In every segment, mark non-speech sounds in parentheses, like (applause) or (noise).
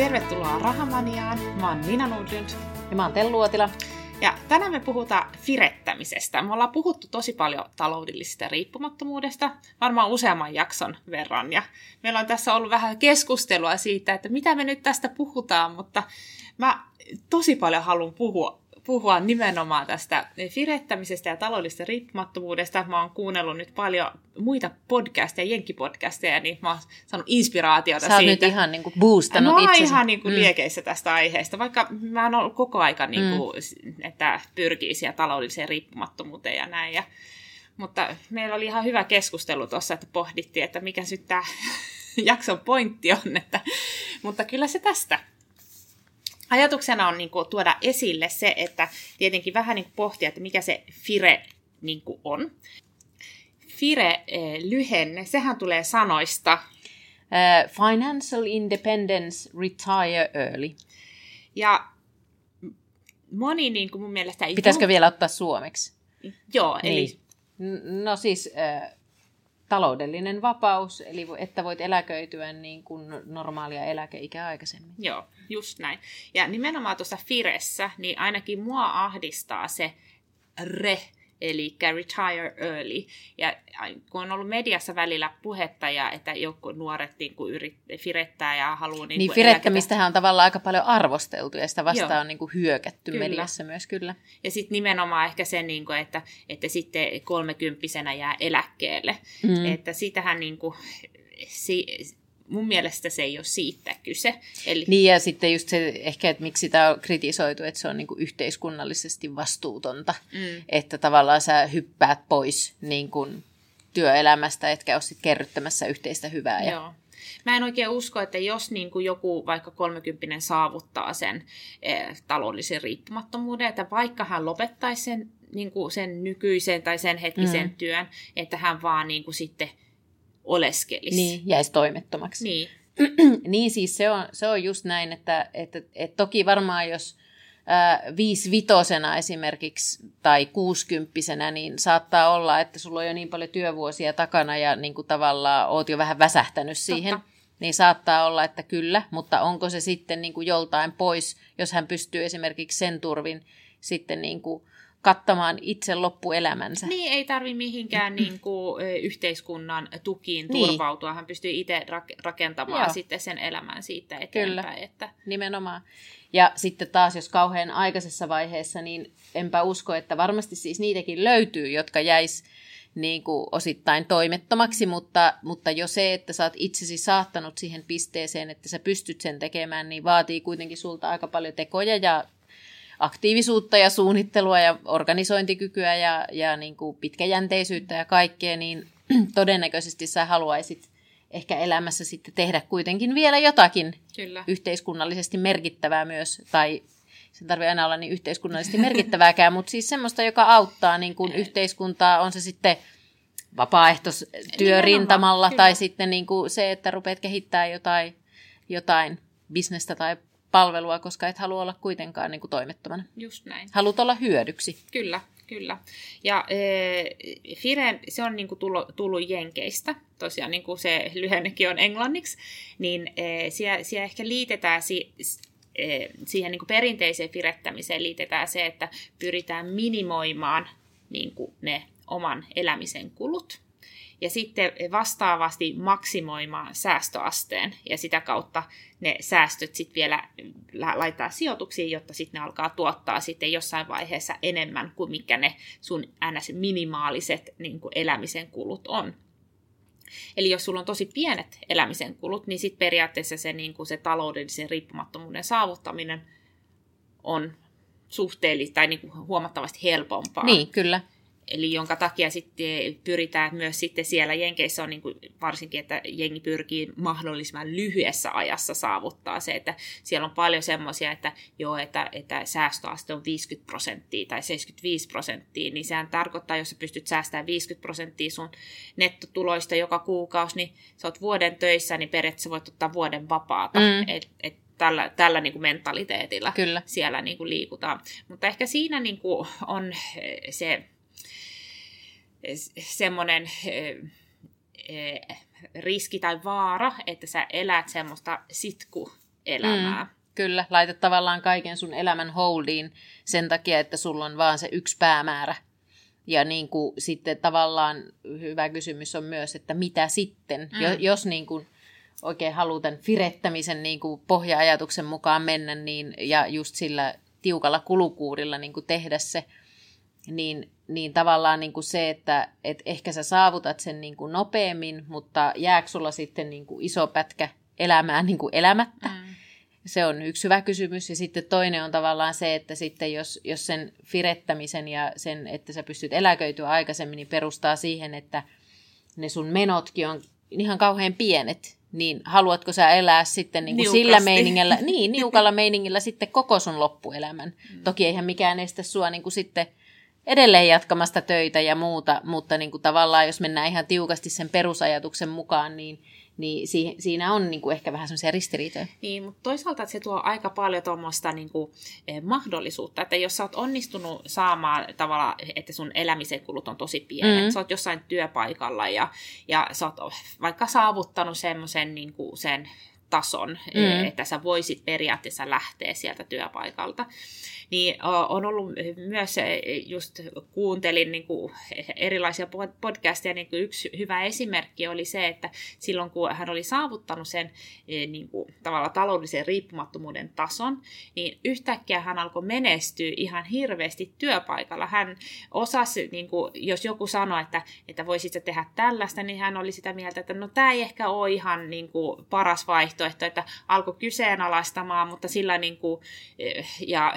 Tervetuloa Rahamaniaan. Mä oon Nina Nordlund. Ja mä oon Tellu Uotila. Ja tänään me puhutaan firettämisestä. Me ollaan puhuttu tosi paljon taloudellisesta riippumattomuudesta, varmaan useamman jakson verran. Ja meillä on tässä ollut vähän keskustelua siitä, että mitä me nyt tästä puhutaan, mutta mä tosi paljon haluan puhua puhua nimenomaan tästä firettämisestä ja taloudellisesta riippumattomuudesta. Mä oon kuunnellut nyt paljon muita podcasteja, jenkkipodcasteja, niin mä oon saanut inspiraatiota Sä siitä. nyt ihan niin kuin boostannut Mä oon itsesi. ihan niin kuin mm. liekeissä tästä aiheesta, vaikka mä oon ollut koko aika, niin kuin, mm. että pyrkii siihen taloudelliseen riippumattomuuteen ja näin. Ja, mutta meillä oli ihan hyvä keskustelu tuossa, että pohdittiin, että mikä nyt tämä (laughs) jakson pointti on. Että, mutta kyllä se tästä ajatuksena on niin kuin, tuoda esille se, että tietenkin vähän niin kuin, pohtia, että mikä se FIRE niin kuin, on. FIRE-lyhenne, sehän tulee sanoista. Uh, financial Independence Retire Early. Ja moni niin kuin mun mielestä... Pitäisikö vielä ottaa suomeksi? Joo, niin. eli... No siis äh, taloudellinen vapaus, eli että voit eläköityä niin kuin normaalia eläkeikää aikaisemmin. Joo, just näin. Ja nimenomaan tuossa Firessä, niin ainakin mua ahdistaa se re, eli retire early. Ja kun on ollut mediassa välillä puhetta, ja että joku nuoret niin kuin yrit, firettää ja haluaa... Niin, niin firettämistähän on tavallaan aika paljon arvosteltu, ja sitä vastaan Joo. on niin kuin hyökätty kyllä. mediassa myös, kyllä. Ja sitten nimenomaan ehkä se, niin kuin, että, että sitten kolmekymppisenä jää eläkkeelle. Mm. Että sitähän niin kuin, si, mun mielestä se ei ole siitä kyse. Eli... Niin ja sitten just se ehkä, että miksi sitä on kritisoitu, että se on niin kuin yhteiskunnallisesti vastuutonta. Mm. Että tavallaan sä hyppäät pois niin kuin työelämästä, etkä ole sitten kerryttämässä yhteistä hyvää. Ja... Joo. Mä en oikein usko, että jos niin kuin joku vaikka 30 saavuttaa sen eh, taloudellisen riippumattomuuden, että vaikka hän lopettaisi sen, niin kuin sen nykyisen tai sen hetkisen mm. työn, että hän vaan niin kuin sitten oleskelisi. Niin, jäisi toimettomaksi. Niin. (clears throat) niin siis se on, se on just näin, että, että, että toki varmaan jos ää, viisivitosena esimerkiksi tai kuusikymppisenä, niin saattaa olla, että sulla on jo niin paljon työvuosia takana ja niin kuin tavallaan oot jo vähän väsähtänyt siihen. Totta. Niin saattaa olla, että kyllä, mutta onko se sitten niin kuin joltain pois, jos hän pystyy esimerkiksi sen turvin sitten niin kuin kattamaan itse loppuelämänsä. Niin, ei tarvi mihinkään (clears throat) niin kuin, yhteiskunnan tukiin niin. turvautua. Hän pystyy itse rakentamaan Joo. sitten sen elämän siitä eteenpäin. Kyllä, että... nimenomaan. Ja sitten taas, jos kauhean aikaisessa vaiheessa, niin enpä usko, että varmasti siis niitäkin löytyy, jotka jäis niin kuin osittain toimettomaksi, mutta, mutta jo se, että sä oot itsesi saattanut siihen pisteeseen, että sä pystyt sen tekemään, niin vaatii kuitenkin sulta aika paljon tekoja ja aktiivisuutta ja suunnittelua ja organisointikykyä ja, ja niin kuin pitkäjänteisyyttä ja kaikkea, niin (clears throat) todennäköisesti sä haluaisit ehkä elämässä sitten tehdä kuitenkin vielä jotakin Kyllä. yhteiskunnallisesti merkittävää myös, tai se tarvitse aina olla niin yhteiskunnallisesti (laughs) merkittävääkään, mutta siis semmoista, joka auttaa niin kuin yhteiskuntaa, on se sitten vapaaehtoistyörintamalla tai sitten niin kuin se, että rupeat kehittämään jotain, jotain bisnestä tai palvelua, koska et halua olla kuitenkaan niin kuin toimettomana. Just näin. Haluat olla hyödyksi. Kyllä, kyllä. Ja e, Fire, se on niin kuin tullut, tullut Jenkeistä, tosiaan niin kuin se lyhennekin on englanniksi, niin e, siellä, siellä ehkä liitetään si, e, siihen niin kuin perinteiseen firettämiseen liitetään se, että pyritään minimoimaan niin kuin ne oman elämisen kulut ja sitten vastaavasti maksimoimaan säästöasteen ja sitä kautta ne säästöt sitten vielä laittaa sijoituksiin, jotta sitten ne alkaa tuottaa sitten jossain vaiheessa enemmän kuin mikä ne sun ns. minimaaliset niin elämisen kulut on. Eli jos sulla on tosi pienet elämisen kulut, niin sitten periaatteessa se, niin kuin se taloudellisen riippumattomuuden saavuttaminen on suhteellisesti tai niin kuin huomattavasti helpompaa. Niin, kyllä eli jonka takia sitten pyritään myös sitten siellä Jenkeissä on niin kuin varsinkin, että jengi pyrkii mahdollisimman lyhyessä ajassa saavuttaa se, että siellä on paljon semmoisia, että joo, että, että säästöaste on 50 prosenttia tai 75 prosenttia, niin sehän tarkoittaa, jos sä pystyt säästämään 50 prosenttia sun nettotuloista joka kuukausi, niin sä oot vuoden töissä, niin periaatteessa voit ottaa vuoden vapaata. Mm. Et, et tällä, tällä niin kuin mentaliteetilla Kyllä. siellä niin kuin liikutaan. Mutta ehkä siinä niin kuin on se semmoinen riski tai vaara, että sä elät semmoista sitku elämää. Mm, kyllä, laitat tavallaan kaiken sun elämän holdiin sen takia, että sulla on vaan se yksi päämäärä. Ja niin kuin sitten tavallaan hyvä kysymys on myös, että mitä sitten, mm. jos niin kuin oikein halutaan firettämisen niin kuin pohja-ajatuksen mukaan mennä niin, ja just sillä tiukalla kulukuurilla niin kuin tehdä se, niin, niin tavallaan niin kuin se, että et ehkä sä saavutat sen niin kuin nopeammin, mutta jääkö sulla sitten niin kuin iso pätkä elämää niin kuin elämättä? Mm. Se on yksi hyvä kysymys. Ja sitten toinen on tavallaan se, että sitten jos, jos sen firettämisen ja sen, että sä pystyt eläköityä aikaisemmin, niin perustaa siihen, että ne sun menotkin on ihan kauhean pienet, niin haluatko sä elää sitten niin kuin sillä meiningillä, (laughs) niin niukalla meiningillä sitten koko sun loppuelämän. Mm. Toki eihän mikään estä sua niin kuin sitten edelleen jatkamasta töitä ja muuta, mutta niin kuin tavallaan jos mennään ihan tiukasti sen perusajatuksen mukaan, niin, niin siinä on niin kuin ehkä vähän semmoisia ristiriitoja. Niin, mutta toisaalta se tuo aika paljon tuommoista niin kuin, eh, mahdollisuutta, että jos sä oot onnistunut saamaan tavalla, että sun elämisen kulut on tosi pienet, mm. sä oot jossain työpaikalla ja, ja sä oot vaikka saavuttanut semmoisen niin kuin sen tason, mm. että sä voisit periaatteessa lähteä sieltä työpaikalta, niin on ollut myös, just kuuntelin niin kuin erilaisia podcasteja, niin kuin yksi hyvä esimerkki oli se, että silloin kun hän oli saavuttanut sen niin kuin, tavalla taloudellisen riippumattomuuden tason, niin yhtäkkiä hän alkoi menestyä ihan hirveästi työpaikalla. Hän osasi, niin kuin, jos joku sanoi, että, että voisit sä tehdä tällaista, niin hän oli sitä mieltä, että no tämä ei ehkä ole ihan niin kuin, paras vaihtoehto, että alkoi kyseenalaistamaan, mutta sillä niin kuin, ja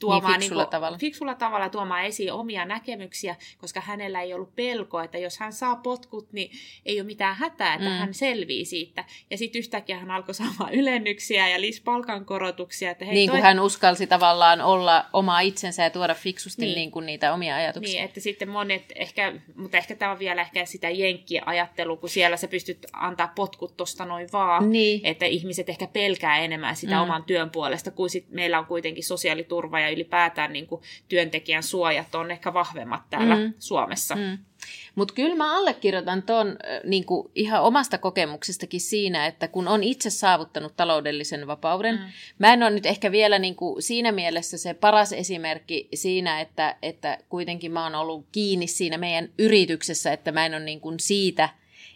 tuomaan niin fiksulla, niin kuin, tavalla. fiksulla tavalla tuomaan esiin omia näkemyksiä, koska hänellä ei ollut pelkoa, että jos hän saa potkut, niin ei ole mitään hätää, että mm. hän selvii siitä. Ja sitten yhtäkkiä hän alkoi saamaan ylennyksiä ja palkankorotuksia. Että hei, niin kuin toi... hän uskalsi tavallaan olla oma itsensä ja tuoda fiksusti niin. Niin kuin niitä omia ajatuksia. Niin, että sitten monet, ehkä, mutta ehkä tämä on vielä ehkä sitä jenkkiä ajattelua, kun siellä sä pystyt antaa potkut tuosta noin vaan, niin. että ihmiset ehkä pelkää enemmän sitä mm. oman työn puolesta, kun sit meillä on kuitenkin sosiaaliturva ja ylipäätään niin kuin työntekijän suojat on ehkä vahvemmat täällä mm. Suomessa. Mm. Mutta kyllä mä allekirjoitan tuon niin ihan omasta kokemuksestakin siinä, että kun on itse saavuttanut taloudellisen vapauden, mm. mä en ole nyt ehkä vielä niin kuin siinä mielessä se paras esimerkki siinä, että, että kuitenkin mä oon ollut kiinni siinä meidän yrityksessä, että mä en ole niin kuin siitä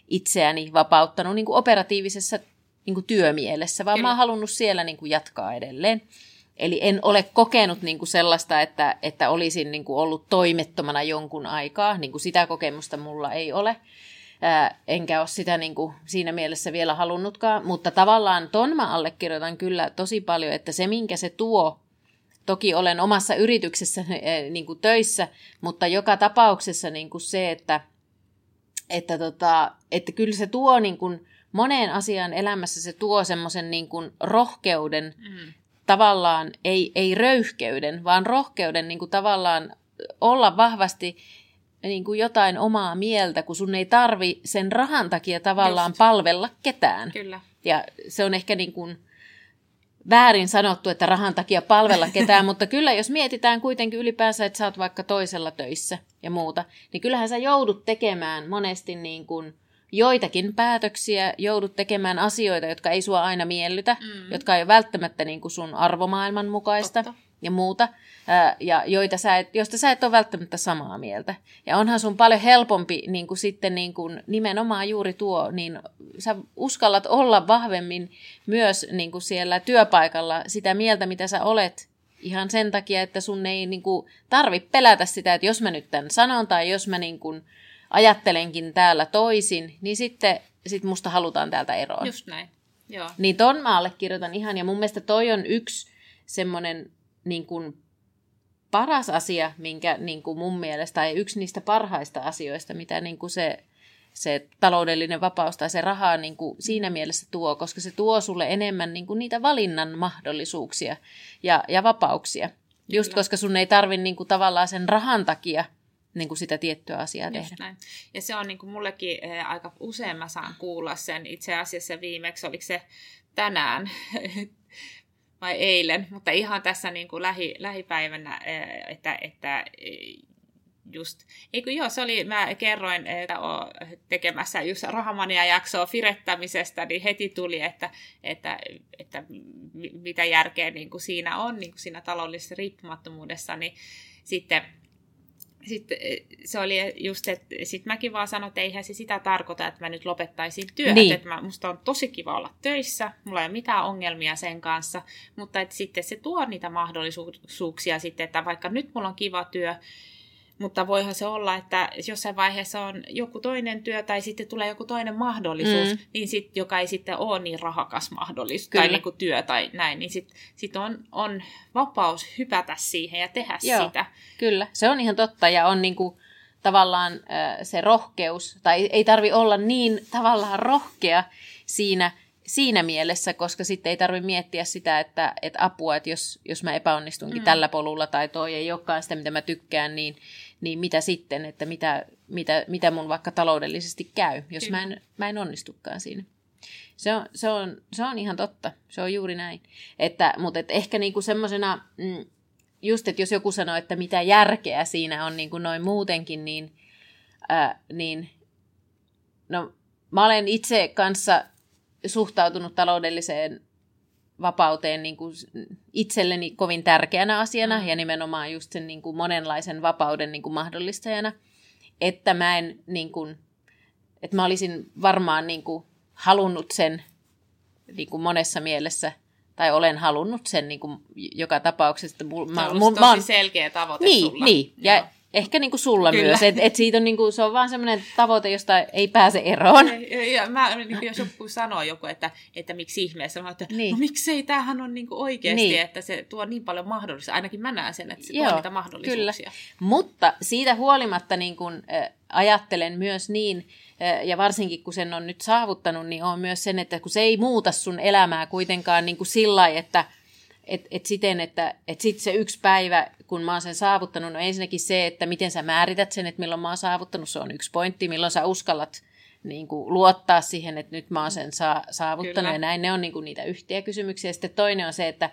itseäni vapauttanut niin kuin operatiivisessa niin kuin työmielessä, vaan kyllä. mä oon halunnut siellä niin kuin jatkaa edelleen. Eli en ole kokenut niin kuin sellaista, että, että olisin niin kuin ollut toimettomana jonkun aikaa. Niin kuin sitä kokemusta mulla ei ole. Ää, enkä ole sitä niin kuin siinä mielessä vielä halunnutkaan. Mutta tavallaan ton mä allekirjoitan kyllä tosi paljon, että se minkä se tuo, toki olen omassa yrityksessä niin kuin töissä, mutta joka tapauksessa niin kuin se, että, että, tota, että kyllä se tuo niin kuin, moneen asiaan elämässä se tuo semmoisen niin rohkeuden mm tavallaan ei, ei röyhkeyden, vaan rohkeuden niin kuin tavallaan olla vahvasti niin kuin jotain omaa mieltä, kun sun ei tarvi sen rahan takia tavallaan Just. palvella ketään. Kyllä. Ja se on ehkä niin kuin väärin sanottu, että rahan takia palvella ketään, (laughs) mutta kyllä jos mietitään kuitenkin ylipäänsä, että sä oot vaikka toisella töissä ja muuta, niin kyllähän sä joudut tekemään monesti niin kuin – joitakin päätöksiä, joudut tekemään asioita, jotka ei sua aina miellytä, mm. jotka ei ole välttämättä niin kuin sun arvomaailman mukaista Totta. ja muuta, ja joita sä et, joista sä et ole välttämättä samaa mieltä. Ja onhan sun paljon helpompi niin kuin sitten niin kuin nimenomaan juuri tuo, niin sä uskallat olla vahvemmin myös niin kuin siellä työpaikalla sitä mieltä, mitä sä olet, ihan sen takia, että sun ei niin kuin, tarvi pelätä sitä, että jos mä nyt tämän sanon tai jos mä niin kuin, ajattelenkin täällä toisin, niin sitten sit musta halutaan täältä eroon. Just näin. Joo. Niin ton mä allekirjoitan ihan, ja mun mielestä toi on yksi semmoinen niin kuin paras asia, minkä niin kuin mun mielestä, tai yksi niistä parhaista asioista, mitä niin kuin se, se taloudellinen vapaus tai se raha niin kuin siinä mielessä tuo, koska se tuo sulle enemmän niin kuin niitä valinnan mahdollisuuksia ja, ja vapauksia. Just Kyllä. koska sun ei tarvi niin kuin tavallaan sen rahan takia niin kuin sitä tiettyä asiaa Just tehdä. Näin. Ja se on niin kuin mullekin eh, aika usein mä saan kuulla sen. Itse asiassa viimeksi, oliko se tänään (laughs) vai eilen, mutta ihan tässä niin kuin lähi, lähipäivänä, eh, että, että eh, just, eikö joo, se oli, mä kerroin, että tekemässä just Rahamania-jaksoa firettämisestä, niin heti tuli, että, että, että mitä järkeä niin kuin siinä on, niin kuin siinä taloudellisessa riippumattomuudessa, niin sitten sitten se oli just, että sitten mäkin vaan sanoin, että eihän se sitä tarkoita, että mä nyt lopettaisin työt. Niin. Että mä, musta on tosi kiva olla töissä, mulla ei ole mitään ongelmia sen kanssa, mutta että sitten se tuo niitä mahdollisuuksia sitten, että vaikka nyt mulla on kiva työ, mutta voihan se olla, että jossain vaiheessa on joku toinen työ tai sitten tulee joku toinen mahdollisuus, mm. niin sit, joka ei sitten ole niin rahakas mahdollisuus Kyllä. tai niin kuin työ tai näin, niin sitten sit on, on vapaus hypätä siihen ja tehdä Joo. sitä. Kyllä, se on ihan totta ja on niin kuin tavallaan äh, se rohkeus, tai ei tarvi olla niin tavallaan rohkea siinä, siinä mielessä, koska sitten ei tarvitse miettiä sitä, että, että apua, että jos, jos mä epäonnistunkin mm. tällä polulla tai toi ei olekaan sitä, mitä mä tykkään, niin, niin mitä sitten, että mitä, mitä, mitä mun vaikka taloudellisesti käy, jos mä en, mä en onnistukaan siinä. Se on, se, on, se on ihan totta, se on juuri näin. Että, mutta et ehkä niinku semmoisena, mm, just että jos joku sanoo, että mitä järkeä siinä on niinku noin muutenkin, niin, ää, niin no, mä olen itse kanssa suhtautunut taloudelliseen vapauteen niin kuin itselleni kovin tärkeänä asiana mm. ja nimenomaan just sen niin kuin monenlaisen vapauden niin kuin mahdollistajana, että mä en niin kuin, että mä olisin varmaan niin kuin halunnut sen niin kuin monessa mielessä tai olen halunnut sen niin kuin joka tapauksessa. Että mul, mä, mul, tosi mä, selkeä tavoite niin, sulla. Niin, ja Ehkä niin kuin sulla Kyllä. myös, että et siitä on niin kuin, se on vaan semmoinen tavoite, josta ei pääse eroon. Ja, ja mä, niin kuin jos joku sanoo joku, että, että miksi ihmeessä, mä että niin. no miksei, tämähän on niin kuin oikeasti, niin. että se tuo niin paljon mahdollisuuksia. Ainakin mä näen sen, että se Joo, tuo niitä mahdollisuuksia. Kyllä. Mutta siitä huolimatta niin kuin, äh, ajattelen myös niin, äh, ja varsinkin kun sen on nyt saavuttanut, niin on myös sen, että kun se ei muuta sun elämää kuitenkaan niin kuin sillä lailla, että et, et siten, että et sitten se yksi päivä, kun mä oon sen saavuttanut, no ensinnäkin se, että miten sä määrität sen, että milloin mä oon saavuttanut, se on yksi pointti, milloin sä uskallat niin kuin, luottaa siihen, että nyt mä oon sen sa- saavuttanut Kyllä. ja näin, ne on niin kuin, niitä yhtiä kysymyksiä. Sitten toinen on se, että,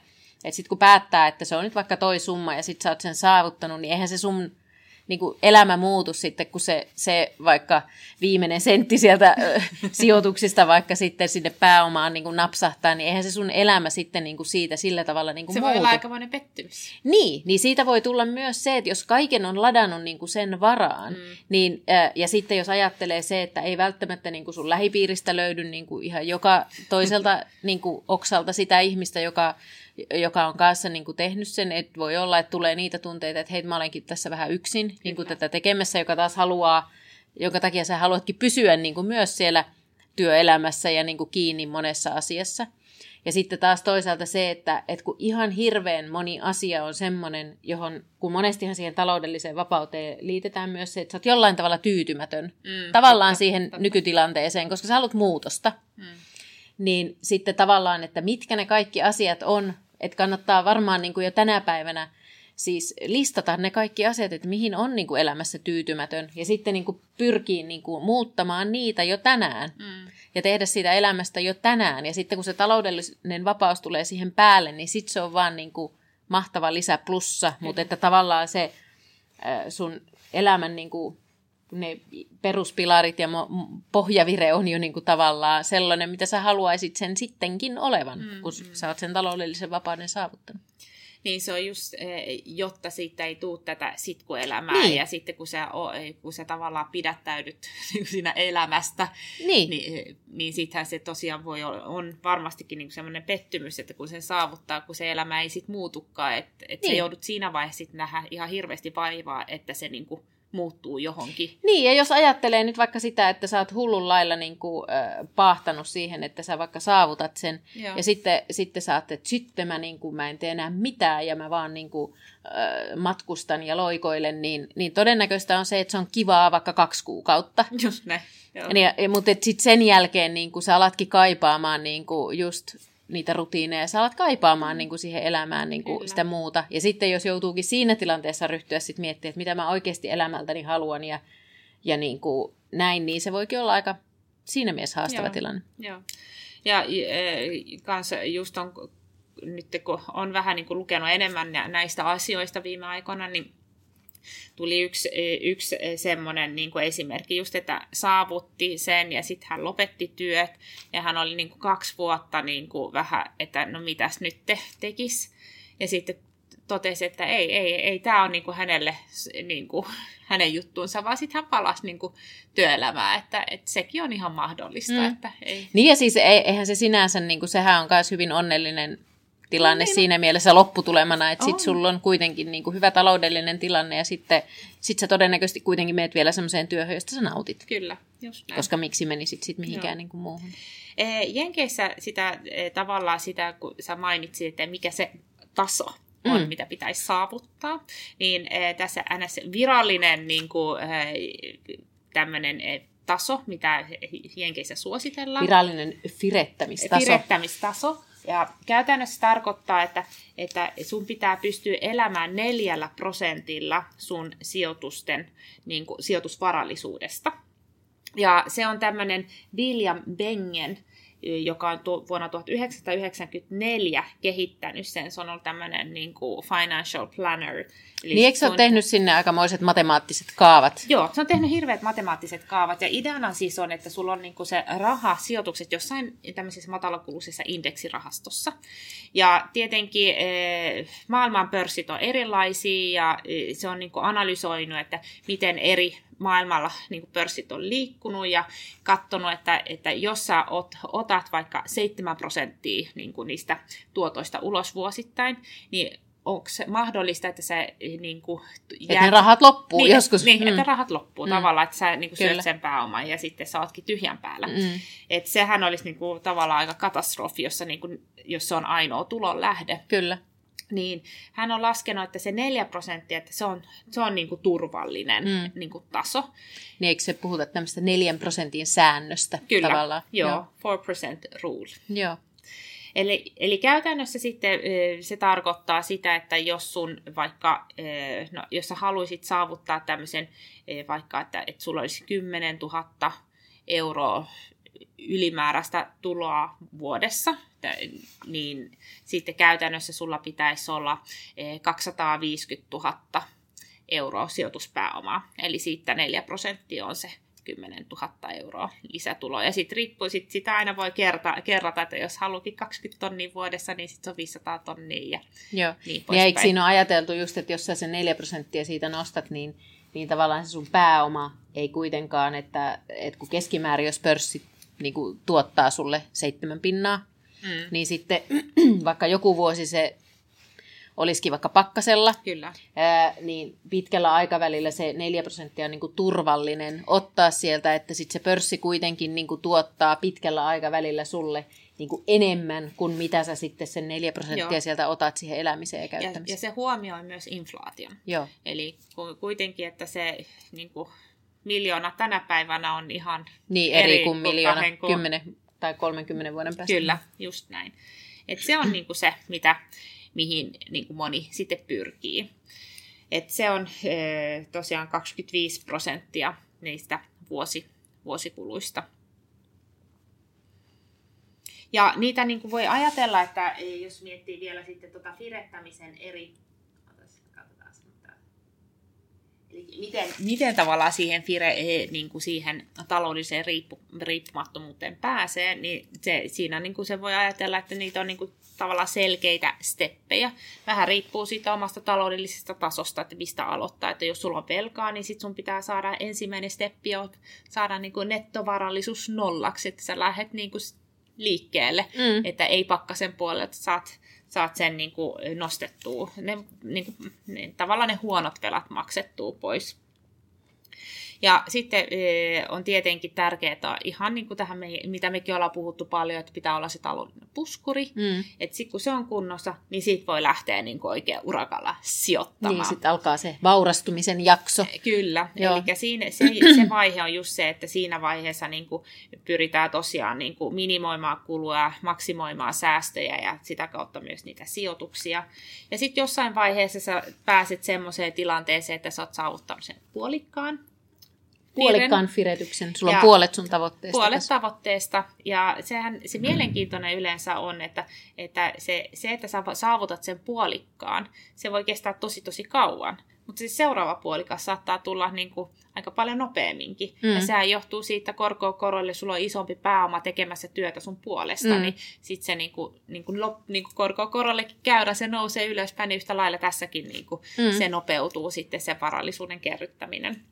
että sitten kun päättää, että se on nyt vaikka toi summa ja sitten sä oot sen saavuttanut, niin eihän se sun niin kuin elämä muutu sitten, kun se, se vaikka viimeinen sentti sieltä (laughs) sijoituksista vaikka sitten sinne pääomaan niin kuin napsahtaa, niin eihän se sun elämä sitten niin kuin siitä sillä tavalla niin kuin Se muutu. voi olla aikamoinen pettymys. Niin, niin siitä voi tulla myös se, että jos kaiken on ladannut niin kuin sen varaan, mm. niin, ja sitten jos ajattelee se, että ei välttämättä niin kuin sun lähipiiristä löydy niin kuin ihan joka toiselta (laughs) niin kuin oksalta sitä ihmistä, joka joka on kanssa niin kuin tehnyt sen, että voi olla, että tulee niitä tunteita, että hei, mä olenkin tässä vähän yksin niin kuin tätä tekemässä, joka taas haluaa, jonka takia sä haluatkin pysyä niin kuin myös siellä työelämässä ja niin kuin kiinni monessa asiassa. Ja sitten taas toisaalta se, että, että kun ihan hirveän moni asia on semmoinen, johon, kun monestihan siihen taloudelliseen vapauteen liitetään myös se, että sä oot jollain tavalla tyytymätön mm, tavallaan totta, siihen totta. nykytilanteeseen, koska sä haluat muutosta. Mm niin sitten tavallaan, että mitkä ne kaikki asiat on, että kannattaa varmaan niin kuin jo tänä päivänä siis listata ne kaikki asiat, että mihin on niin kuin elämässä tyytymätön ja sitten niin kuin pyrkii niin kuin muuttamaan niitä jo tänään mm. ja tehdä siitä elämästä jo tänään. Ja sitten kun se taloudellinen vapaus tulee siihen päälle, niin sitten se on vaan niin kuin mahtava lisäplussa, mm. mutta että tavallaan se sun elämän niin kuin ne peruspilarit ja pohjavire on jo niin kuin tavallaan sellainen, mitä sä haluaisit sen sittenkin olevan, mm, kun mm. sä oot sen taloudellisen vapauden saavuttanut. Niin se on just, eh, jotta siitä ei tule tätä sitkuelämää niin. ja sitten kun sä, kun sä tavallaan pidättäydyt (laughs) niin siinä elämästä, niin, niin, niin sittenhän se tosiaan voi olla, on varmastikin niin semmoinen pettymys, että kun sen saavuttaa, kun se elämä ei sitten muutukaan, että, että niin. sä joudut siinä vaiheessa sitten nähdä ihan hirveästi vaivaa, että se niin kuin muuttuu johonkin. Niin, ja jos ajattelee nyt vaikka sitä, että sä oot hullun lailla niin kuin, äh, paahtanut siihen, että sä vaikka saavutat sen, Joo. ja sitten, sitten sä että sitten mä, niin kuin, mä en tee enää mitään, ja mä vaan niin kuin, äh, matkustan ja loikoilen, niin, niin todennäköistä on se, että se on kivaa vaikka kaksi kuukautta. Just näin. Ja, ja, mutta sitten sen jälkeen niin kuin, sä alatkin kaipaamaan niin kuin, just niitä rutiineja, sä alat kaipaamaan niin kuin siihen elämään niin kuin sitä muuta. Ja sitten jos joutuukin siinä tilanteessa ryhtyä sitten miettimään, että mitä mä oikeasti elämältäni haluan ja, ja niin kuin näin, niin se voikin olla aika siinä mielessä haastava Joo. tilanne. Joo. Ja e, kanssa just on, nyt kun on vähän niin kuin lukenut enemmän näistä asioista viime aikoina, niin tuli yksi, yksi semmoinen niin kuin esimerkki just, että saavutti sen ja sitten hän lopetti työt ja hän oli niin kuin kaksi vuotta niin kuin vähän, että no mitäs nyt te tekis. Ja sitten totesi, että ei, ei, ei tämä ole niin kuin hänelle niin kuin, (laughs) hänen juttuunsa, vaan sitten hän palasi niin kuin työelämään, että, että sekin on ihan mahdollista. Mm. Että ei. Niin ja siis eihän se sinänsä, niin kuin, sehän on myös hyvin onnellinen tilanne niin. siinä mielessä lopputulemana, että sitten sulla on kuitenkin niin kuin hyvä taloudellinen tilanne ja sitten sit sä todennäköisesti kuitenkin meet vielä semmoiseen työhön, josta sä nautit. Kyllä, just näin. Koska miksi menisit sitten mihinkään niin kuin muuhun. Jenkeissä sitä tavallaan sitä, kun sä mainitsit, että mikä se taso on, mm. mitä pitäisi saavuttaa, niin tässä NS virallinen niin kuin, tämmöinen taso, mitä Jenkeissä suositellaan. Virallinen firettämistaso. Firettämistaso ja käytännössä tarkoittaa, että, että sun pitää pystyä elämään neljällä prosentilla sun sijoitusten, niin kuin, sijoitusvarallisuudesta. Ja se on tämmöinen William Bengen joka on tu- vuonna 1994 kehittänyt sen. Se on ollut tämmöinen niin kuin financial planner. Eli niin eikö se on... ole tehnyt sinne aikamoiset matemaattiset kaavat? Joo, se on tehnyt hirveät matemaattiset kaavat. Ja ideana siis on, että sulla on niin kuin se raha, sijoitukset jossain tämmöisessä matalakuluisessa indeksirahastossa. Ja tietenkin maailman pörssit on erilaisia ja se on niin kuin analysoinut, että miten eri maailmalla niin pörssit on liikkunut ja katsonut, että, että jos sä ot, otat vaikka 7 prosenttia niin kuin niistä tuotoista ulos vuosittain, niin onko se mahdollista, että sä niin kuin, jäät... Että ne rahat loppuu niin, joskus. Niin, mm. että rahat loppuu mm. tavallaan, että sä niin kuin, syöt sen pääoman ja sitten sä ootkin tyhjän päällä. Mm. Et sehän olisi niin kuin, tavallaan aika katastrofi, jossa, niin kuin, jos se on ainoa tulon lähde. Kyllä niin hän on laskenut, että se 4 prosenttia, että se on, se on niin kuin turvallinen mm. niin kuin taso. Niin eikö se puhuta tämmöistä 4 prosentin säännöstä Kyllä, tavallaan? joo, joo. 4% rule. Joo. Eli, eli käytännössä sitten se tarkoittaa sitä, että jos sun vaikka, no, jos sä haluaisit saavuttaa tämmöisen vaikka, että, että sulla olisi 10 000 euroa ylimääräistä tuloa vuodessa, niin sitten käytännössä sulla pitäisi olla 250 000 euroa sijoituspääomaa. Eli siitä 4 prosenttia on se 10 000 euroa lisätuloa. Ja sitten riippuu, sit sitä aina voi kerta, kerrata, että jos haluakin 20 tonnia vuodessa, niin sitten se on 500 tonnia ja Joo. niin Ja eikö siinä ole ajateltu just, että jos sä sen 4 prosenttia siitä nostat, niin, niin tavallaan se sun pääoma ei kuitenkaan, että, että kun keskimäärin jos pörssit niin kuin tuottaa sulle seitsemän pinnaa, mm. niin sitten (clears throat) vaikka joku vuosi se olisikin vaikka pakkasella, Kyllä. Ää, niin pitkällä aikavälillä se 4 prosenttia on niin kuin turvallinen ottaa sieltä, että sitten se pörssi kuitenkin niin kuin tuottaa pitkällä aikavälillä sulle niin kuin enemmän kuin mitä sä sitten sen 4 prosenttia Joo. sieltä otat siihen elämiseen ja käyttämiseen. Ja, ja se huomioi myös inflaation. Joo. Eli kuitenkin, että se niin kuin, miljoona tänä päivänä on ihan niin, eri, eri kuin miljoona kuin... 10 tai 30 vuoden päästä. Kyllä, just näin. Et se on niin kuin se, mitä, mihin niin kuin moni sitten pyrkii. Et se on e, tosiaan 25 prosenttia niistä vuosi, vuosikuluista. Ja niitä niin kuin voi ajatella, että jos miettii vielä sitten tuota firettämisen eri Eli miten, miten tavallaan siihen, fire, eh, niin kuin siihen taloudelliseen riippu, riippumattomuuteen pääsee, niin se, siinä niin kuin se voi ajatella, että niitä on niin kuin tavallaan selkeitä steppejä. Vähän riippuu siitä omasta taloudellisesta tasosta, että mistä aloittaa. Että jos sulla on velkaa, niin sit sun pitää saada ensimmäinen steppi on saada niin kuin nettovarallisuus nollaksi, että sä lähdet niin kuin liikkeelle, mm. että ei pakkasen puolelle, että saat saat sen niin kuin nostettua, ne, niin kuin, ne, tavallaan ne huonot velat maksettua pois. Ja sitten on tietenkin tärkeää, ihan niin kuin tähän, me, mitä mekin ollaan puhuttu paljon, että pitää olla se taloudellinen puskuri. Mm. Että sitten kun se on kunnossa, niin siitä voi lähteä niin kuin oikein urakalla sijoittamaan. Niin, sitten alkaa se vaurastumisen jakso. Kyllä, eli siinä, se, se vaihe on just se, että siinä vaiheessa niin kuin pyritään tosiaan niin kuin minimoimaan kuluja, maksimoimaan säästöjä ja sitä kautta myös niitä sijoituksia. Ja sitten jossain vaiheessa sä pääset semmoiseen tilanteeseen, että sä oot saavuttanut sen puolikkaan puolikkaan firetyksen. Sulla on puolet sun tavoitteesta. Puolet tässä. tavoitteesta. Ja sehän, se mielenkiintoinen yleensä on, että, että se, se, että sä saavutat sen puolikkaan, se voi kestää tosi tosi kauan. mutta siis seuraava puolikas saattaa tulla niin kuin aika paljon nopeamminkin. Mm. Ja sehän johtuu siitä korkoa korolle, sulla on isompi pääoma tekemässä työtä sun puolesta, mm. niin sitten se niin kuin, niin kuin lop, niin kuin korkoa korollekin käyrä, se nousee ylöspäin, niin yhtä lailla tässäkin niin kuin mm. se nopeutuu sitten se varallisuuden kerryttäminen.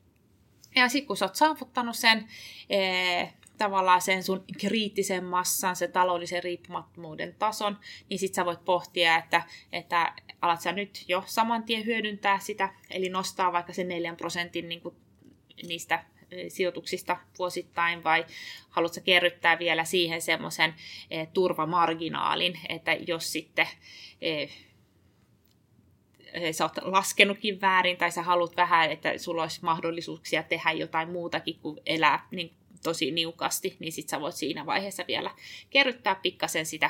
Ja sitten kun sä oot saavuttanut sen, ee, tavallaan sen sun kriittisen massan, sen taloudellisen riippumattomuuden tason, niin sit sä voit pohtia, että, että alat sä nyt jo saman tien hyödyntää sitä, eli nostaa vaikka sen 4 prosentin niin kuin niistä sijoituksista vuosittain, vai haluatko kerryttää vielä siihen semmoisen e, turvamarginaalin, että jos sitten sä oot laskenutkin väärin tai sä haluat vähän, että sulla olisi mahdollisuuksia tehdä jotain muutakin kuin elää niin tosi niukasti, niin sit sä voit siinä vaiheessa vielä kerryttää pikkasen sitä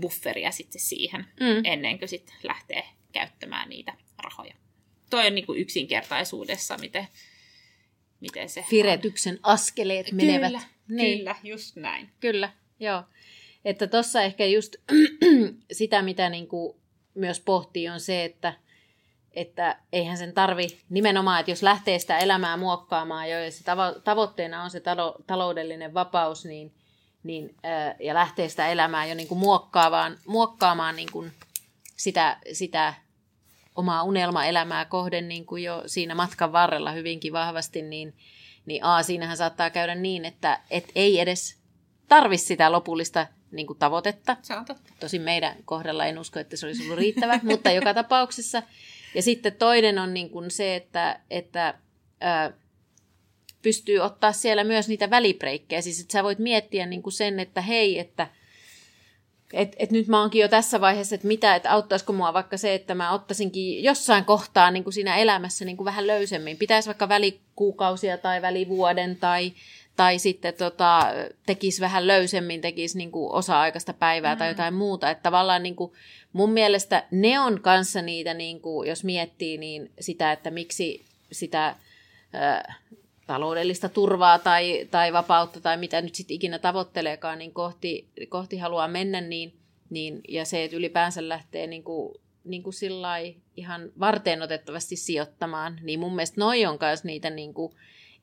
bufferia sitten siihen, mm. ennen kuin sitten lähtee käyttämään niitä rahoja. Toi on niin kuin yksinkertaisuudessa, miten, miten se Firetyksen on. askeleet menevät. Kyllä, niin. kyllä, just näin. Kyllä, joo. Että tuossa ehkä just (clears throat) sitä, mitä niin kuin myös pohtii, on se, että – että eihän sen tarvi nimenomaan, että jos lähtee sitä elämää muokkaamaan jo, ja se tavo- tavoitteena on se talo- taloudellinen vapaus, niin, niin, ää, ja lähtee sitä elämää jo niin kuin muokkaamaan, muokkaamaan niin kuin sitä, sitä omaa unelmaelämää kohden niin kuin jo siinä matkan varrella hyvinkin vahvasti, niin, niin A, siinähän saattaa käydä niin, että et ei edes tarvi sitä lopullista niin kuin tavoitetta. Se on totta. Tosin meidän kohdalla en usko, että se olisi ollut riittävä, (laughs) mutta joka tapauksessa ja sitten toinen on niin kuin se, että, että ää, pystyy ottaa siellä myös niitä välibreikkejä. Siis että sä voit miettiä niin kuin sen, että hei, että et, et nyt mä oonkin jo tässä vaiheessa, että mitä, että auttaisiko mua vaikka se, että mä ottaisinkin jossain kohtaa niin kuin siinä elämässä niin kuin vähän löysemmin. Pitäisi vaikka välikuukausia tai välivuoden tai, tai sitten tota, tekisi vähän löysemmin, tekisi niin kuin osa-aikaista päivää mm. tai jotain muuta. Että tavallaan niin kuin, mun mielestä ne on kanssa niitä, niin kuin, jos miettii, niin sitä, että miksi sitä ä, taloudellista turvaa tai, tai vapautta tai mitä nyt sitten ikinä tavoitteleekaan, niin kohti, kohti haluaa mennä, niin, niin, ja se, että ylipäänsä lähtee niin kuin, niin kuin ihan varteen otettavasti sijoittamaan, niin mun mielestä noi on myös niitä niin kuin,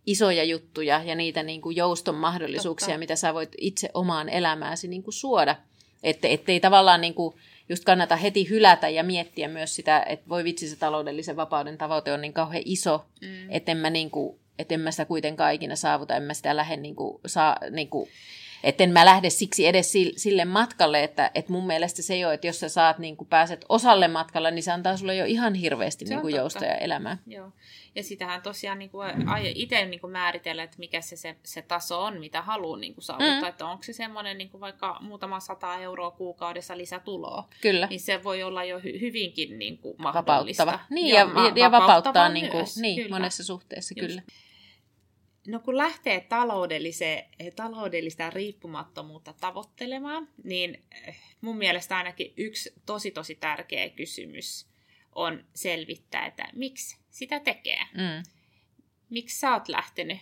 isoja juttuja ja niitä niin kuin jouston mahdollisuuksia, Totta. mitä sä voit itse omaan elämääsi niin kuin suoda. Että ettei tavallaan niin kuin just kannata heti hylätä ja miettiä myös sitä, että voi vitsi se taloudellisen vapauden tavoite on niin kauhean iso, mm. että en mä, niin kuin, että en mä sitä kuitenkaan ikinä saavuta, en mä sitä lähde niin kuin, saa, niin kuin, että en mä lähde siksi edes sille matkalle, että, että mun mielestä se jo, että jos sä saat, niin kuin pääset osalle matkalla, niin se antaa sulle jo ihan hirveästi niin kuin joustoja elämään. Joo. Ja sitähän tosiaan niin kuin itse niin kuin määritellä, että mikä se, se, se taso on, mitä haluaa niin kuin saavuttaa. Mm. Että onko se semmoinen niin kuin vaikka muutama sata euroa kuukaudessa lisätuloa. Kyllä. Niin se voi olla jo hy, hyvinkin niin kuin mahdollista. Vapauttava. Niin, ja, ja, ja vapauttaa niin kuin, niin, kyllä. monessa suhteessa, Just. kyllä. No kun lähtee taloudellista riippumattomuutta tavoittelemaan, niin eh, mun mielestä ainakin yksi tosi tosi tärkeä kysymys on selvittää, että miksi sitä tekee. Mm. Miksi sä oot lähtenyt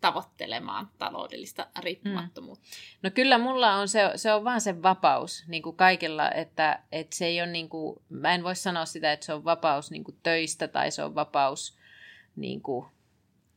tavoittelemaan taloudellista riippumattomuutta? Mm. No kyllä mulla on se, se on vaan se vapaus niin kuin kaikilla, että, että se ei ole niin kuin, mä en voi sanoa sitä, että se on vapaus niin kuin töistä tai se on vapaus niin kuin,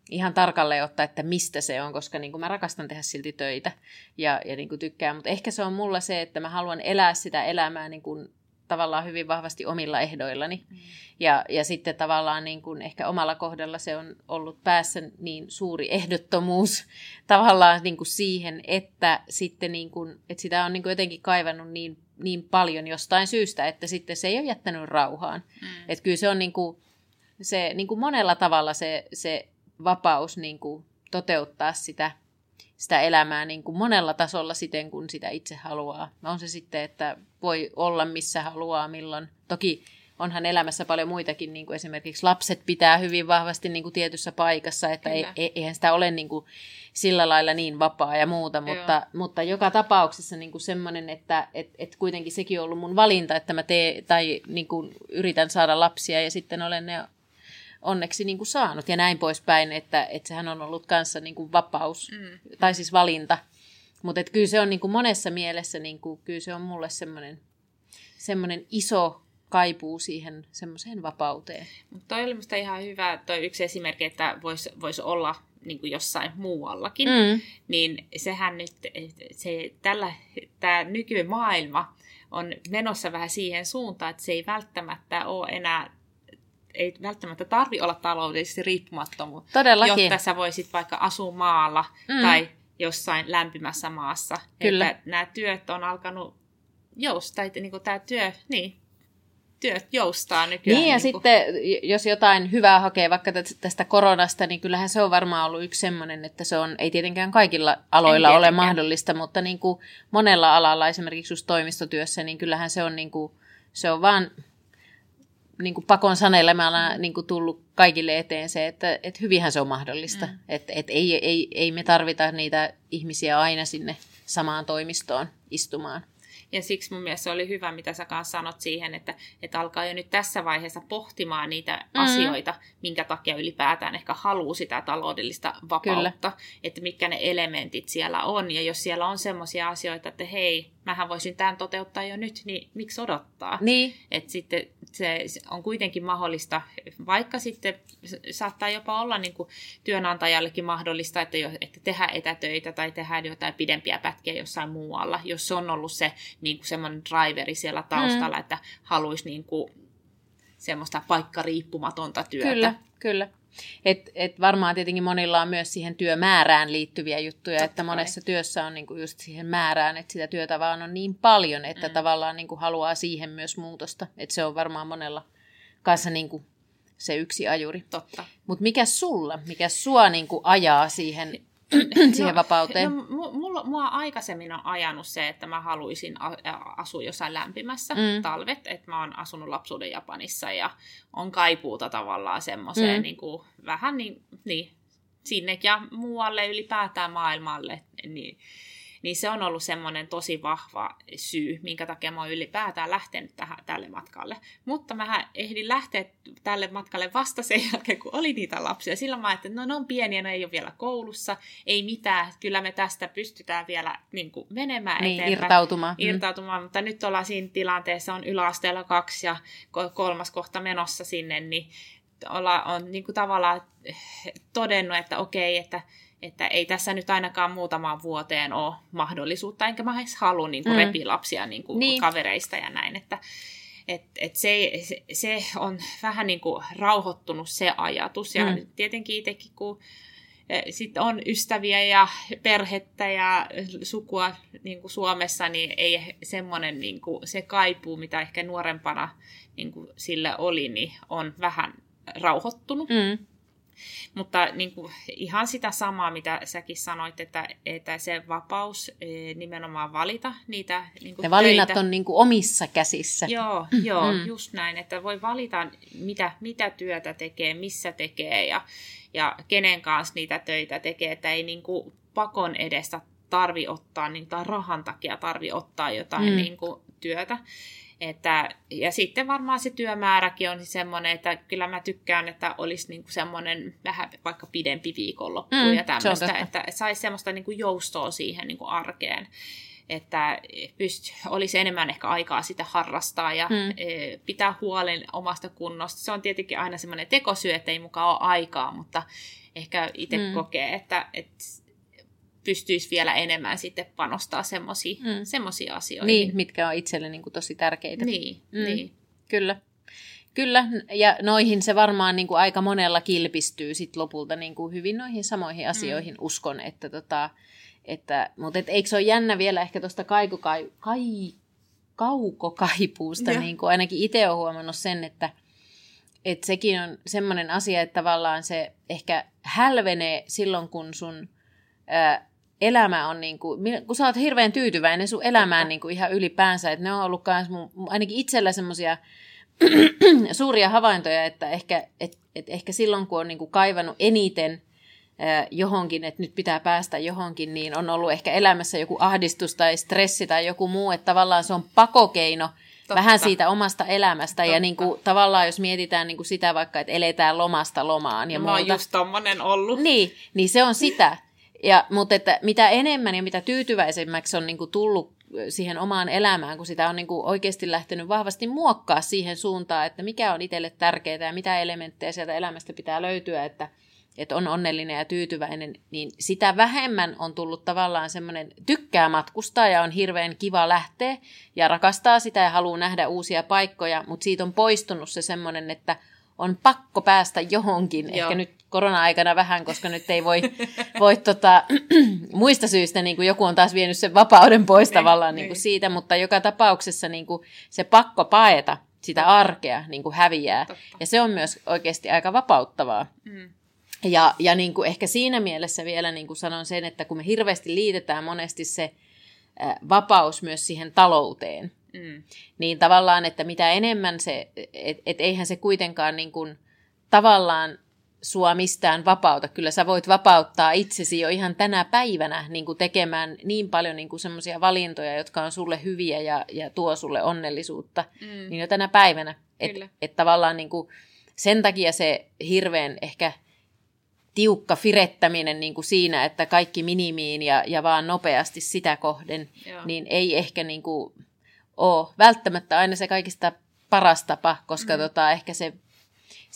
ihan tarkalleen ottaa, että mistä se on, koska niin kuin mä rakastan tehdä silti töitä ja, ja niin kuin tykkään, mutta ehkä se on mulla se, että mä haluan elää sitä elämää niin kuin tavallaan hyvin vahvasti omilla ehdoillani. Mm. Ja, ja sitten tavallaan niin kuin ehkä omalla kohdalla se on ollut päässä niin suuri ehdottomuus (laughs) tavallaan niin kuin siihen, että sitten niin kuin, että sitä on niin kuin jotenkin kaivannut niin, niin paljon jostain syystä, että sitten se ei ole jättänyt rauhaan. Mm. Että kyllä se on niin kuin, se, niin kuin monella tavalla se, se vapaus niin kuin toteuttaa sitä sitä elämää niin kuin monella tasolla siten, kun sitä itse haluaa. On se sitten, että voi olla missä haluaa, milloin. Toki onhan elämässä paljon muitakin, niin kuin esimerkiksi lapset pitää hyvin vahvasti niin kuin tietyssä paikassa, että ei, eihän sitä ole niin kuin sillä lailla niin vapaa ja muuta, mutta, mutta joka tapauksessa niin kuin semmoinen, että et, et kuitenkin sekin on ollut mun valinta, että mä teen tai niin kuin yritän saada lapsia ja sitten olen ne onneksi niin kuin saanut ja näin poispäin, että, että sehän on ollut kanssa niin kuin vapaus, mm. tai siis valinta. Mutta kyllä se on niin kuin monessa mielessä, niin kuin, kyllä se on mulle semmoinen, semmoinen iso kaipuu siihen semmoiseen vapauteen. Mutta toi oli musta ihan hyvä, toi yksi esimerkki, että voisi vois olla niin kuin jossain muuallakin, Mm. niin sehän nyt, se, tällä, tämä nykymaailma on menossa vähän siihen suuntaan, että se ei välttämättä ole enää, ei välttämättä tarvi olla taloudellisesti riippumattomu, Todellakin. jotta sä voisit vaikka asua maalla Mm. tai jossain lämpimässä maassa. Kyllä. Että nämä työt on alkanut joustaa, että niin tämä työ, niin, työt joustaa nykyään. Niin ja niin sitten, jos jotain hyvää hakee vaikka tä- tästä koronasta, niin kyllähän se on varmaan ollut yksi semmoinen, että se on, ei tietenkään kaikilla aloilla Ei ole tietenkään. mahdollista, mutta niin kuin monella alalla, esimerkiksi just toimistotyössä, niin kyllähän se on, niin kuin, se on vaan niin kuin pakon sanelemana niin kuin tullut kaikille eteen se, että, että hyvinhän se on mahdollista. Mm. Että että ei, ei, ei me tarvita niitä ihmisiä aina sinne samaan toimistoon istumaan. Ja siksi mun mielestä se oli hyvä, mitä sä kanssa sanot siihen, että, että alkaa jo nyt tässä vaiheessa pohtimaan niitä Mm. asioita, minkä takia ylipäätään ehkä haluaa sitä taloudellista vapautta, Kyllä. että mitkä ne elementit siellä on. Ja jos siellä on semmoisia asioita, että hei, mähän voisin tämän toteuttaa jo nyt, niin miksi odottaa? Niin, Että sitten se on kuitenkin mahdollista, vaikka sitten saattaa jopa olla niin kuin työnantajallekin mahdollista, että, jo, että tehdään etätöitä tai tehdään jotain pidempiä pätkiä jossain muualla, jos se on ollut se niin kuin semmoinen driveri siellä taustalla, mm. että haluaisi niin kuin semmoista paikkariippumatonta työtä. Kyllä, kyllä. Et, et varmaan tietenkin monilla on myös siihen työmäärään liittyviä juttuja, Totta että kai. monessa työssä on niinku just siihen määrään, että sitä työtä vaan on niin paljon, että mm. tavallaan niinku haluaa siihen myös muutosta. Että se on varmaan monella kanssa niinku se yksi ajuri. Totta. Mutta mikä sulla, mikä sua niinku ajaa siihen, (clears throat) siihen vapauteen? No, mu- mulla, mua aikaisemmin on ajanut se, että mä haluaisin asua jossain lämpimässä Mm. talvet. Että mä oon asunut lapsuuden Japanissa ja on kaipuuta tavallaan semmoiseen Mm. mm. niin kuin, vähän niin, niin sinne ja muualle ylipäätään maailmalle. Niin, niin se on ollut semmoinen tosi vahva syy, minkä takia mä oon ylipäätään lähtenyt tähän, tälle matkalle. Mutta mä ehdin lähteä tälle matkalle vasta sen jälkeen, kun oli niitä lapsia. Silloin mä ajattelin, että no ne on pieniä, ne ei ole vielä koulussa, ei mitään, kyllä me tästä pystytään vielä niin kuin menemään niin, eteenpäin irtautumaan. Mm. irtautumaan, mutta nyt ollaan siinä tilanteessa, on yläasteella kaksi ja ko- kolmas kohta menossa sinne, niin olla, on niin kuin tavallaan todennut, että okei, että, että ei tässä nyt ainakaan muutamaan vuoteen ole mahdollisuutta, enkä mä edes halua niin kuin Mm. repiä lapsia niin kuin Niin. kavereista ja näin, että et, et se, se, on vähän niin kuin rauhoittunut se ajatus, ja Mm. mm. tietenkin itsekin, kun sitten on ystäviä ja perhettä ja sukua niin kuin Suomessa, niin ei semmoinen niin kuin, se kaipuu, mitä ehkä nuorempana niin kuin sillä oli, niin on vähän rauhoittunut. Mm. Mutta niin kuin, ihan sitä samaa, mitä säkin sanoit, että, että se vapaus eh, nimenomaan valita niitä niin kuin Ne valinnat töitä. on niinku omissa käsissä. Joo, joo Mm. just näin, että voi valita, mitä, mitä työtä tekee, missä tekee ja, ja kenen kanssa niitä töitä tekee, että ei niin kuin pakon edestä tarvi ottaa, niin, tai rahan takia tarvi ottaa jotain mm. niin kuin työtä. Että, ja sitten varmaan se työmääräkin on semmoinen, että kyllä mä tykkään, että olisi niinku semmoinen vähän vaikka pidempi viikonloppu Mm, se ja tämmöistä, totta. että saisi semmoista niinku joustoa siihen niinku arkeen että pyst, olisi enemmän ehkä aikaa sitä harrastaa ja Mm. mm. pitää huolen omasta kunnosta. Se on tietenkin aina semmoinen tekosyy, että ei mukaan ole aikaa, mutta ehkä itse mm. kokee, että, että pystyisi vielä enemmän sitten panostaa semmoisiin Mm. mm. asioihin. Niin, mitkä on itselle niinku tosi tärkeitä. niin, Mm. mm. niin. Kyllä. Kyllä, ja noihin se varmaan niin kuin aika monella kilpistyy sit lopulta niin kuin hyvin noihin samoihin asioihin, mm. uskon. Että tota, että, mutta et eikö se ole jännä vielä ehkä tuosta kaikukai, kai, kaukokaipuusta, niin kuin ainakin itse olen huomannut sen, että, että sekin on semmoinen asia, että tavallaan se ehkä hälvenee silloin, kun sun ää, elämä on, niin kuin, kun sä oot hirveän tyytyväinen sun elämään niin kuin ihan ylipäänsä, että ne on ollut kans mun, ainakin itsellä semmoisia (clears throat) suuria havaintoja, että ehkä, et, et ehkä silloin, kun on niin kuin kaivannut eniten johonkin, että nyt pitää päästä johonkin, niin on ollut ehkä elämässä joku ahdistus tai stressi tai joku muu, että tavallaan se on pakokeino Totta. vähän siitä omasta elämästä. Ja Totta. niin kuin, tavallaan jos mietitään niin kuin sitä vaikka, että eletään lomasta lomaan ja Ja mä muuta. oon just tommonen ollut. Niin, niin se on sitä. Ja, mutta että mitä enemmän ja mitä tyytyväisemmäksi on niin kuin tullut siihen omaan elämään, kun sitä on niin kuin oikeasti lähtenyt vahvasti muokkaa siihen suuntaan, että mikä on itselle tärkeää ja mitä elementtejä sieltä elämästä pitää löytyä, että, että on onnellinen ja tyytyväinen, niin sitä vähemmän on tullut tavallaan semmoinen tykkää matkustaa ja on hirveän kiva lähteä ja rakastaa sitä ja haluaa nähdä uusia paikkoja, mutta siitä on poistunut se semmoinen, että on pakko päästä johonkin, Joo. ehkä nyt korona-aikana vähän, koska nyt ei voi, (laughs) voi tota, (clears throat) muista syistä, niin kuin joku on taas vienyt sen vapauden pois niin, tavallaan niin kuin niin. siitä, mutta joka tapauksessa niin kuin se pakko paeta sitä arkea niin kuin häviää. Totta. Ja se on myös oikeasti aika vapauttavaa. Mm. Ja, ja niin kuin ehkä siinä mielessä vielä niin kuin sanon sen, että kun me hirveästi liitetään monesti se vapaus myös siihen talouteen, mm. niin tavallaan, että mitä enemmän se, että et eihän se kuitenkaan niin kuin, tavallaan sua mistään vapauta. Kyllä sä voit vapauttaa itsesi jo ihan tänä päivänä niin kuin tekemään niin paljon niin kuin semmoisia valintoja, jotka on sulle hyviä ja, ja tuo sulle onnellisuutta. Mm. Niin jo tänä päivänä. Että et tavallaan niin kuin sen takia se hirveän ehkä tiukka firettäminen niin kuin siinä, että kaikki minimiin ja, ja vaan nopeasti sitä kohden, Joo. niin ei ehkä niin kuin ole välttämättä aina se kaikista paras tapa, koska mm. tota, ehkä se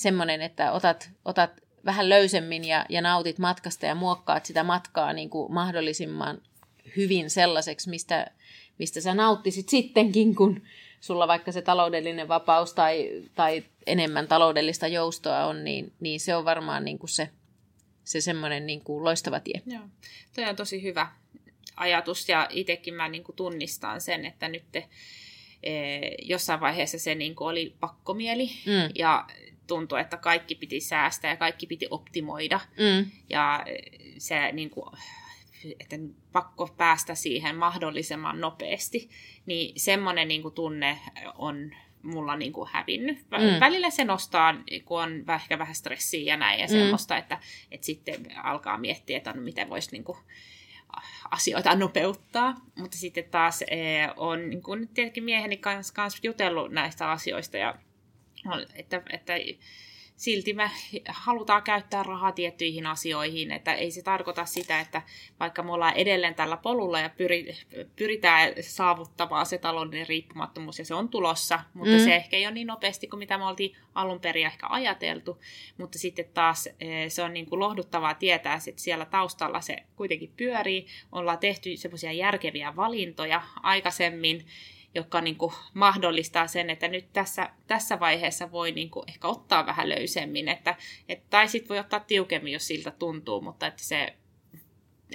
semmoinen, että otat, otat vähän löysemmin ja, ja nautit matkasta ja muokkaat sitä matkaa niin kuin mahdollisimman hyvin sellaiseksi, mistä, mistä sä nauttisit sittenkin, kun sulla vaikka se taloudellinen vapaus tai, tai enemmän taloudellista joustoa on, niin, niin se on varmaan niin kuin se, se semmoinen niin kuin loistava tie. Joo, toi on tosi hyvä ajatus ja itsekin mä niin kuin tunnistan sen, että nyt te, e, jossain vaiheessa se niin kuin oli pakkomieli mm. ja tuntui, että kaikki piti säästää ja kaikki piti optimoida. Mm. Ja se niin kuin, että pakko päästä siihen mahdollisimman nopeasti, niin semmoinen niin kuin, tunne on mulla niin kuin hävinnyt. Mm. Välillä se nostaa, kun on ehkä vähän stressiä ja näin ja mm. semmoista, että, että sitten alkaa miettiä, että no, miten voisi niin kuin, asioita nopeuttaa. Mutta sitten taas eh, on niin kuin, tietenkin mieheni kanssa, kanssa jutellut näistä asioista ja että, että silti me halutaan käyttää rahaa tiettyihin asioihin, että ei se tarkoita sitä, että vaikka me ollaan edelleen tällä polulla ja pyri, pyritään saavuttamaan se taloudellinen riippumattomuus ja se on tulossa, mutta mm. se ehkä ei ole niin nopeasti kuin mitä me oltiin alun perin ehkä ajateltu, mutta sitten taas eh, se on niin kuin lohduttavaa tietää, että siellä taustalla se kuitenkin pyörii, ollaan tehty semmoisia järkeviä valintoja aikaisemmin, joka niin kuin mahdollistaa sen, että nyt tässä, tässä vaiheessa voi niin kuin ehkä ottaa vähän löysemmin, että, et, tai sitten voi ottaa tiukemmin, jos siltä tuntuu, mutta että se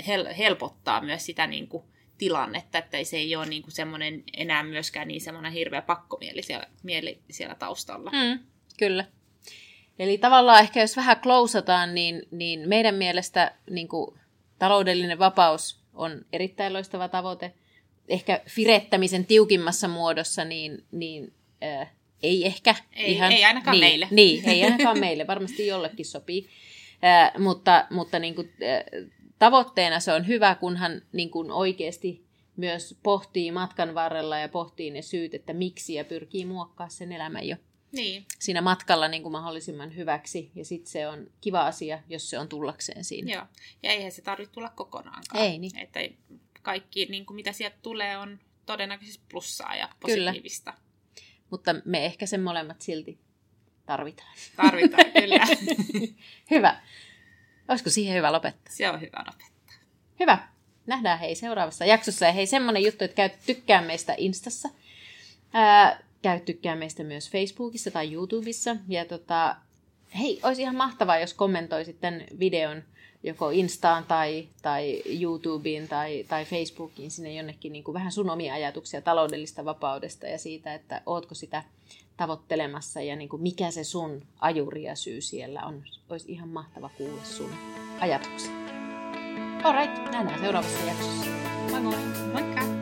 hel, helpottaa myös sitä niin kuin tilannetta, että se ei ole niin kuin semmoinen enää myöskään niin semmoinen hirveä pakkomieli siellä, mieli siellä taustalla. Mm, kyllä. Eli tavallaan ehkä jos vähän klousataan, niin, niin meidän mielestä niin kuin taloudellinen vapaus on erittäin loistava tavoite – ehkä firettämisen tiukimmassa muodossa, niin, niin äh, ei ehkä ei, ihan... Ei ainakaan niin, meille. Niin, (laughs) ei ainakaan meille. Varmasti jollekin sopii. Äh, mutta mutta niin kuin, äh, tavoitteena se on hyvä, kunhan niin kuin oikeasti myös pohtii matkan varrella ja pohtii ne syyt, että miksi ja pyrkii muokkaa sen elämän jo niin. siinä matkalla niin kuin mahdollisimman hyväksi. Ja sitten se on kiva asia, jos se on tullakseen siinä. Joo, ja eihän se tarvitse tulla kokonaankaan. Ei niin. Että kaikki, niin kuin mitä sieltä tulee, on todennäköisesti plussaa ja positiivista. Kyllä. Mutta me ehkä sen molemmat silti tarvitaan. Tarvitaan, kyllä. (laughs) hyvä. Olisiko siihen hyvä lopettaa? Se on hyvä lopettaa. Hyvä. Nähdään hei seuraavassa jaksossa. Ja hei, semmonen juttu, että käy tykkää meistä Instassa. Ää, käy tykkää meistä myös Facebookissa tai YouTubessa. Ja tota, hei, olisi ihan mahtavaa, jos kommentoisit tämän videon joko Instaan tai, tai YouTubeen tai, tai Facebookiin sinne jonnekin niin kuin vähän sun omia ajatuksia taloudellista vapaudesta ja siitä, että ootko sitä tavoittelemassa ja niin kuin mikä se sun ajuri ja syy siellä on. Olisi ihan mahtava kuulla sun ajatuksia. Alright, nähdään seuraavassa jaksossa. Moi moi! Moikka!